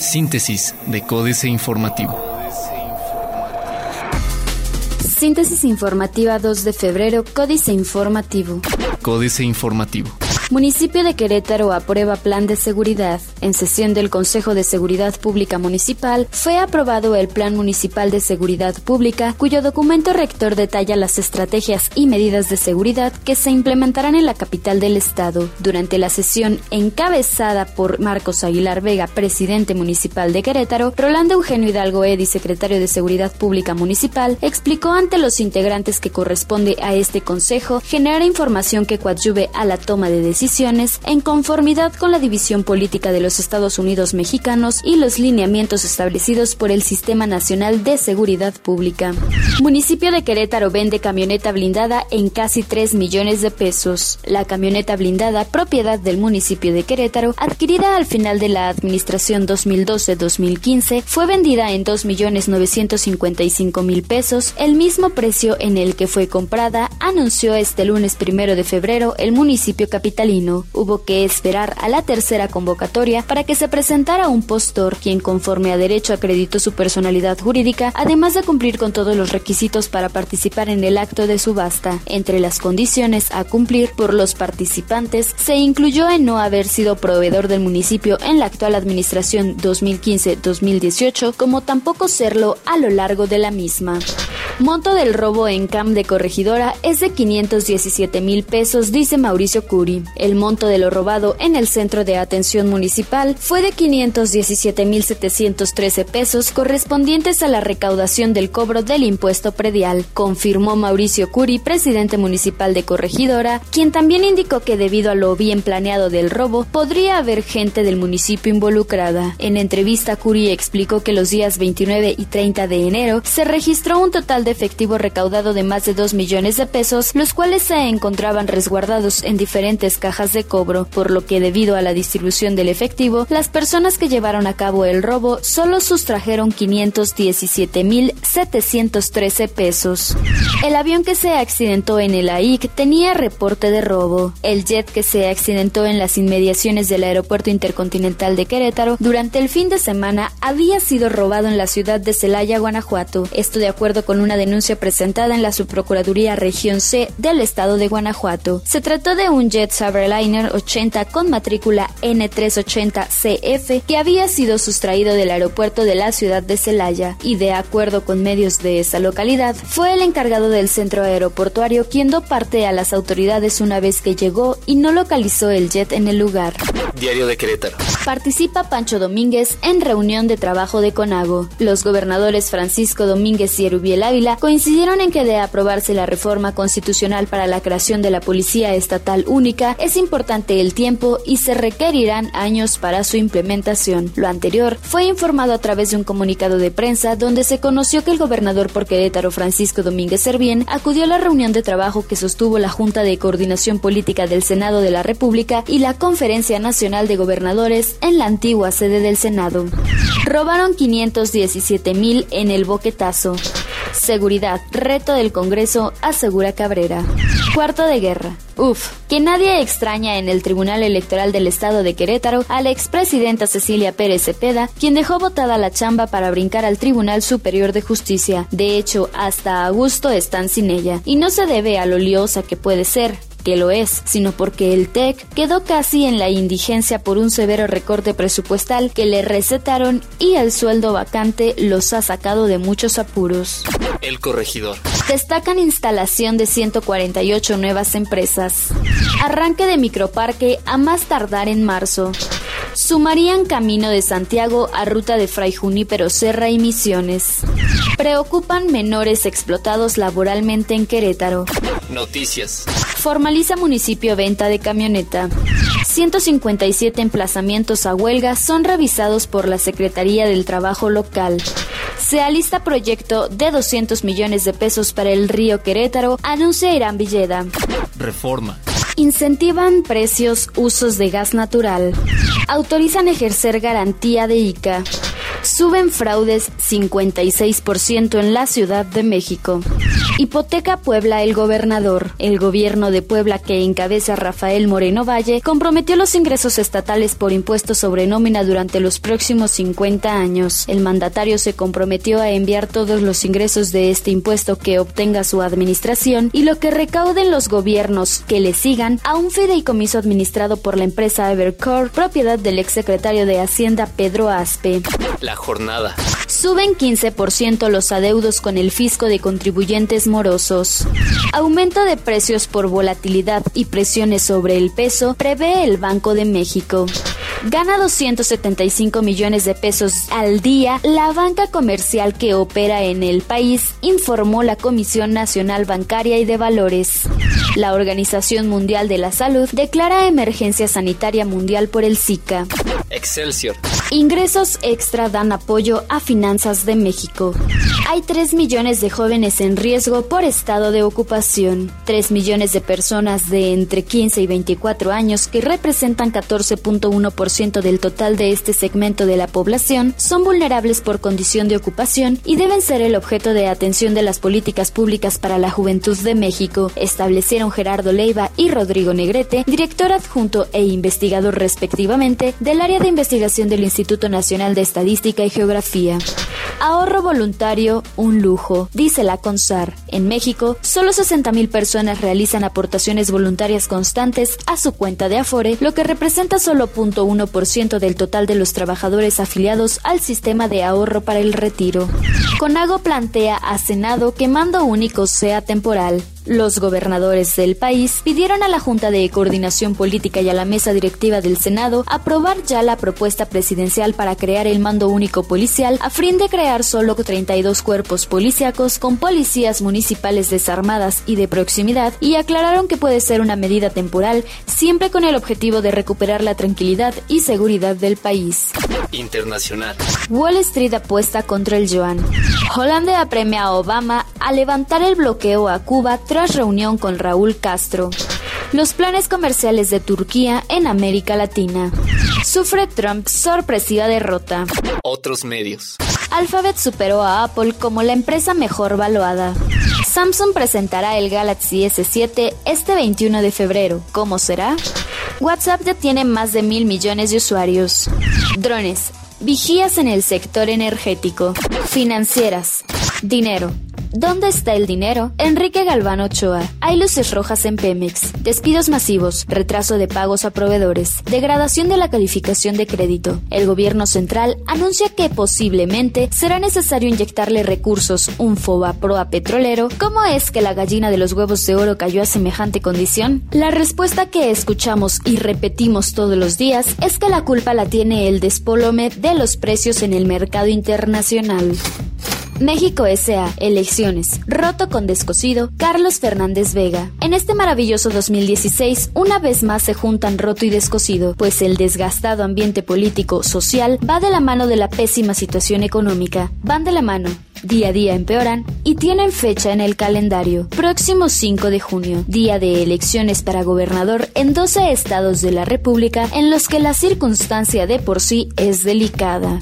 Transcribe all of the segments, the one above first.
Síntesis de Códice Informativo. Síntesis informativa 2 de febrero, Códice Informativo. Códice Informativo. Municipio de Querétaro aprueba plan de seguridad. En sesión del Consejo de Seguridad Pública Municipal fue aprobado el Plan Municipal de Seguridad Pública, cuyo documento rector detalla las estrategias y medidas de seguridad que se implementarán en la capital del estado. Durante la sesión encabezada por Marcos Aguilar Vega, presidente municipal de Querétaro, Rolando Eugenio Hidalgo Edi, secretario de Seguridad Pública Municipal, explicó ante los integrantes que corresponde a este consejo generar información que coadyuve a la toma de decisiones decisiones en conformidad con la división política de los Estados Unidos mexicanos y los lineamientos establecidos por el Sistema Nacional de Seguridad Pública. Municipio de Querétaro vende camioneta blindada en casi 3 millones de pesos. La camioneta blindada, propiedad del municipio de Querétaro, adquirida al final de la administración 2012-2015, fue vendida en 2 millones 955 mil pesos, el mismo precio en el que fue comprada, anunció este lunes primero de febrero el municipio capital hubo que esperar a la tercera convocatoria para que se presentara un postor, quien conforme a derecho acreditó su personalidad jurídica, además de cumplir con todos los requisitos para participar en el acto de subasta. Entre las condiciones a cumplir por los participantes se incluyó en no haber sido proveedor del municipio en la actual administración 2015-2018, como tampoco serlo a lo largo de la misma. Monto del robo en CAM de Corregidora es de 517 mil pesos, dice Mauricio Curi. El monto de lo robado en el Centro de Atención Municipal fue de 517 mil 713 pesos correspondientes a la recaudación del cobro del impuesto predial, confirmó Mauricio Curi, presidente municipal de Corregidora, quien también indicó que debido a lo bien planeado del robo, podría haber gente del municipio involucrada. En entrevista, Curi explicó que los días 29 y 30 de enero se registró un total de efectivo recaudado de más de 2 millones de pesos, los cuales se encontraban resguardados en diferentes cajas de cobro, por lo que debido a la distribución del efectivo, las personas que llevaron a cabo el robo solo sustrajeron 517.713 pesos. El avión que se accidentó en el AIC tenía reporte de robo. El jet que se accidentó en las inmediaciones del Aeropuerto Intercontinental de Querétaro durante el fin de semana había sido robado en la ciudad de Celaya, Guanajuato. Esto de acuerdo con una denuncia presentada en la Subprocuraduría Región C del estado de Guanajuato. Se trató de un jet Saberliner 80 con matrícula N380CF que había sido sustraído del aeropuerto de la ciudad de Celaya y de acuerdo con medios de esa localidad, fue el encargado del centro aeroportuario quien dio parte a las autoridades una vez que llegó y no localizó el jet en el lugar. Diario de Querétaro. Participa Pancho Domínguez en reunión de trabajo de CONAGO. Los gobernadores Francisco Domínguez y Erubiel Ávila coincidieron en que de aprobarse la reforma constitucional para la creación de la Policía Estatal Única, es importante el tiempo y se requerirán años para su implementación. Lo anterior fue informado a través de un comunicado de prensa donde se conoció que el gobernador por Querétaro Francisco Domínguez Servién acudió a la reunión de trabajo que sostuvo la Junta de Coordinación Política del Senado de la República y la Conferencia Nacional de Gobernadores en la antigua sede del Senado. Robaron 517 mil en el boquetazo. Seguridad, reto del Congreso, asegura Cabrera. Cuarto de guerra. Uf, que nadie extraña en el Tribunal Electoral del Estado de Querétaro a la expresidenta Cecilia Pérez Cepeda, quien dejó botada la chamba para brincar al Tribunal Superior de Justicia. De hecho, hasta agosto están sin ella. Y no se debe a lo liosa que puede ser, lo es, sino porque el TEC quedó casi en la indigencia por un severo recorte presupuestal que le recetaron y el sueldo vacante los ha sacado de muchos apuros. El corregidor. Destacan instalación de 148 nuevas empresas. Arranque de microparque a más tardar en marzo. Sumarían Camino de Santiago a ruta de Fray Junípero Serra y Misiones. Preocupan menores explotados laboralmente en Querétaro. Noticias. Formaliza municipio venta de camioneta. 157 emplazamientos a huelga son revisados por la Secretaría del Trabajo local. Se alista proyecto de 200 millones de pesos para el río Querétaro, anuncia Irán Villeda. Reforma. Incentivan precios usos de gas natural. Autorizan ejercer garantía de ICA. Suben fraudes 56% en la Ciudad de México. Hipoteca Puebla el gobernador. El gobierno de Puebla que encabeza Rafael Moreno Valle comprometió los ingresos estatales por impuestos sobre nómina durante los próximos 50 años. El mandatario se comprometió a enviar todos los ingresos de este impuesto que obtenga su administración y lo que recauden los gobiernos que le sigan a un fideicomiso administrado por la empresa Evercore, propiedad del exsecretario de Hacienda Pedro Aspe. La jornada. Suben 15% los adeudos con el fisco de contribuyentes morosos. Aumento de precios por volatilidad y presiones sobre el peso prevé el Banco de México. Gana 275 millones de pesos al día la banca comercial que opera en el país, informó la Comisión Nacional Bancaria y de Valores. La Organización Mundial de la Salud declara emergencia sanitaria mundial por el Zika. Excelsior. Ingresos extra dan apoyo a finanzas de México. Hay 3 millones de jóvenes en riesgo por estado de ocupación. 3 millones de personas de entre 15 y 24 años, que representan 14.1% del total de este segmento de la población, son vulnerables por condición de ocupación y deben ser el objeto de atención de las políticas públicas para la juventud de México, establecieron Gerardo Leiva y Rodrigo Negrete, director adjunto e investigador respectivamente del área de investigación del Instituto Nacional de Estadística y Geografía. Ahorro voluntario, un lujo, dice la CONSAR. En México, solo 60.000 personas realizan aportaciones voluntarias constantes a su cuenta de Afore, lo que representa solo 0.1% del total de los trabajadores afiliados al sistema de ahorro para el retiro. Conago plantea a Senado que mando único sea temporal. Los gobernadores del país pidieron a la Junta de Coordinación Política y a la mesa directiva del Senado aprobar ya la propuesta presidencial para crear el mando único policial a fin de crear solo 32 cuerpos policíacos con policías municipales desarmadas y de proximidad y aclararon que puede ser una medida temporal siempre con el objetivo de recuperar la tranquilidad y seguridad del país. Internacional. Wall Street apuesta contra el yuan. Holanda apremia a Obama a levantar el bloqueo a Cuba tras reunión con Raúl Castro. Los planes comerciales de Turquía en América Latina. Sufre Trump sorpresiva derrota. Otros medios. Alphabet superó a Apple como la empresa mejor valuada. Samsung presentará el Galaxy S7 este 21 de febrero. ¿Cómo será? WhatsApp ya tiene más de mil millones de usuarios. Drones. Vigías en el sector energético. Financieras. Dinero. ¿Dónde está el dinero? Enrique Galván Ochoa. Hay luces rojas en Pemex. Despidos masivos, retraso de pagos a proveedores, degradación de la calificación de crédito. El gobierno central anuncia que posiblemente será necesario inyectarle recursos, un FOBA proa petrolero. ¿Cómo es que la gallina de los huevos de oro cayó a semejante condición? La respuesta que escuchamos y repetimos todos los días es que la culpa la tiene el despólome de los precios en el mercado internacional. México S.A. Elecciones. Roto con descosido. Carlos Fernández Vega. En este maravilloso 2016, una vez más se juntan roto y descosido, pues el desgastado ambiente político social va de la mano de la pésima situación económica. Van de la mano día a día empeoran y tienen fecha en el calendario. Próximo 5 de junio, día de elecciones para gobernador en 12 estados de la República en los que la circunstancia de por sí es delicada.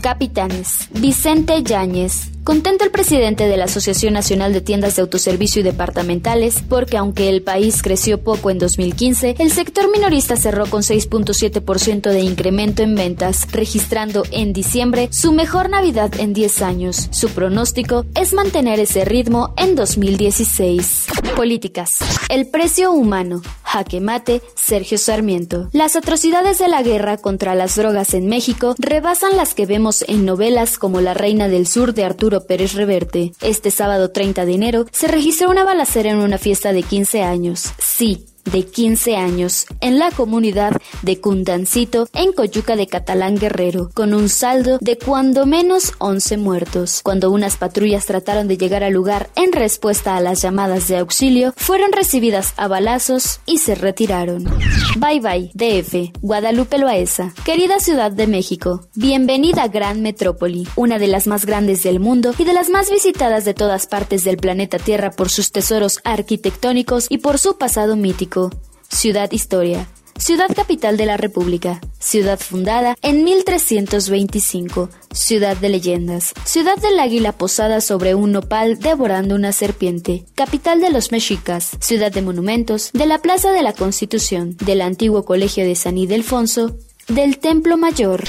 Capitanes. Vicente Yáñez. Contento el presidente de la Asociación Nacional de Tiendas de Autoservicio y Departamentales porque aunque el país creció poco en 2015, el sector minorista cerró con 6.7% de incremento en ventas, registrando en diciembre su mejor Navidad en 10 años. Su pronóstico es mantener ese ritmo en 2016. Políticas. El precio humano. Jaque mate, Sergio Sarmiento. Las atrocidades de la guerra contra las drogas en México rebasan las que vemos en novelas como La Reina del Sur de Arturo Pérez Reverte. Este sábado 30 de enero se registró una balacera en una fiesta de 15 años. Sí, de 15 años en la comunidad de Cundancito en Coyuca de Catalán Guerrero, con un saldo de cuando menos 11 muertos. Cuando unas patrullas trataron de llegar al lugar en respuesta a las llamadas de auxilio, fueron recibidas a balazos y se retiraron. Bye bye, DF, Guadalupe Loaesa. Querida Ciudad de México, bienvenida a Gran Metrópoli, una de las más grandes del mundo y de las más visitadas de todas partes del planeta Tierra por sus tesoros arquitectónicos y por su pasado mítico. Ciudad Historia. Ciudad capital de la República. Ciudad fundada en 1325. ciudad de leyendas, ciudad del águila posada sobre un nopal devorando una serpiente, capital de los mexicas, ciudad de monumentos, de la Plaza de la Constitución, del antiguo Colegio de San Ildefonso, del Templo Mayor.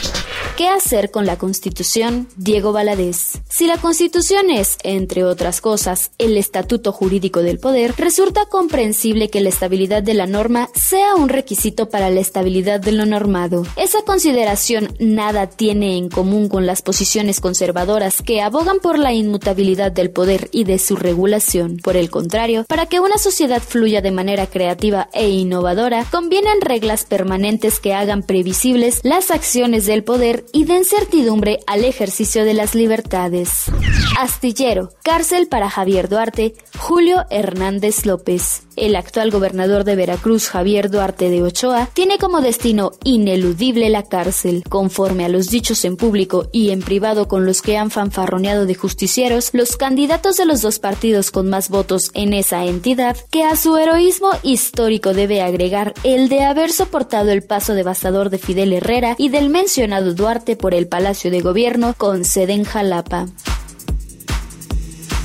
¿Qué hacer con la Constitución? Diego Valadez. Si la Constitución es, entre otras cosas, el estatuto jurídico del poder, resulta comprensible que la estabilidad de la norma sea un requisito para la estabilidad de lo normado. Esa consideración nada tiene en común con las posiciones conservadoras que abogan por la inmutabilidad del poder y de su regulación. Por el contrario, para que una sociedad fluya de manera creativa e innovadora, convienen reglas permanentes que hagan las acciones del poder y den certidumbre al ejercicio de las libertades. Astillero, cárcel para Javier Duarte, Julio Hernández López. El actual gobernador de Veracruz, Javier Duarte de Ochoa, tiene como destino ineludible la cárcel. Conforme a los dichos en público y en privado con los que han fanfarroneado de justicieros, los candidatos de los dos partidos con más votos en esa entidad, que a su heroísmo histórico debe agregar el de haber soportado el paso devastador de Fidel Herrera y del mencionado Duarte por el Palacio de Gobierno con sede en Jalapa.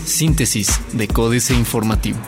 Síntesis de Códice Informativo.